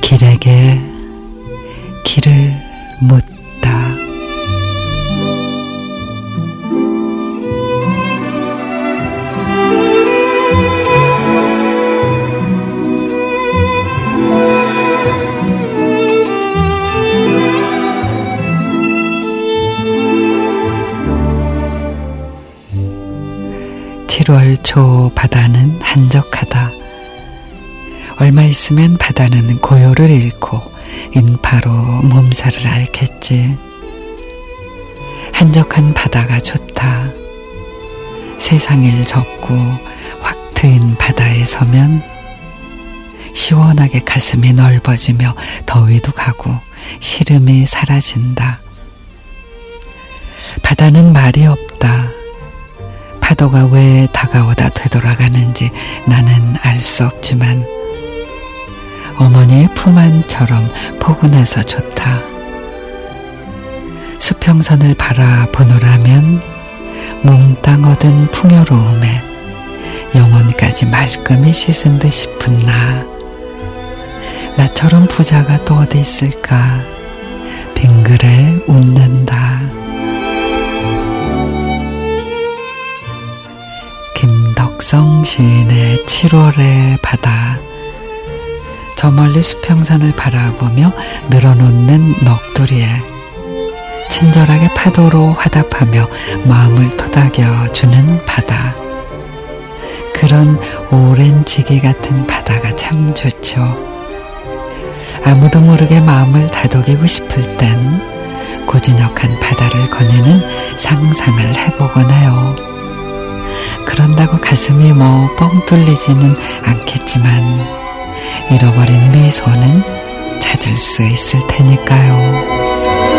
길에게 길을 묻 7월 초 바다는 한적하다. 얼마 있으면 바다는 고요를 잃고 인파로 몸살을 앓겠지. 한적한 바다가 좋다. 세상을 접고 확 트인 바다에 서면 시원하게 가슴이 넓어지며 더위도 가고 시름이 사라진다. 바다는 말이 없다. 파도가 왜 다가오다 되돌아가는지 나는 알 수 없지만 어머니의 품 안처럼 포근해서 좋다. 수평선을 바라보노라면 몽땅 얻은 풍요로움에 영혼까지 말끔히 씻은 듯 싶은 나. 나처럼 부자가 또 어디 있을까? 김덕성 시인의 7월의 바다. 저 멀리 수평산을 바라보며 늘어놓는 넋두리에 친절하게 파도로 화답하며 마음을 토닥여 주는 바다. 그런 오랜 지기 같은 바다가 참 좋죠. 아무도 모르게 마음을 다독이고 싶을 땐 고즈넉한 바다를 거니는 상상을 해보곤 해요. 그런다고 가슴이 뭐 뻥 뚫리지는 않겠지만 잃어버린 미소는 찾을 수 있을 테니까요.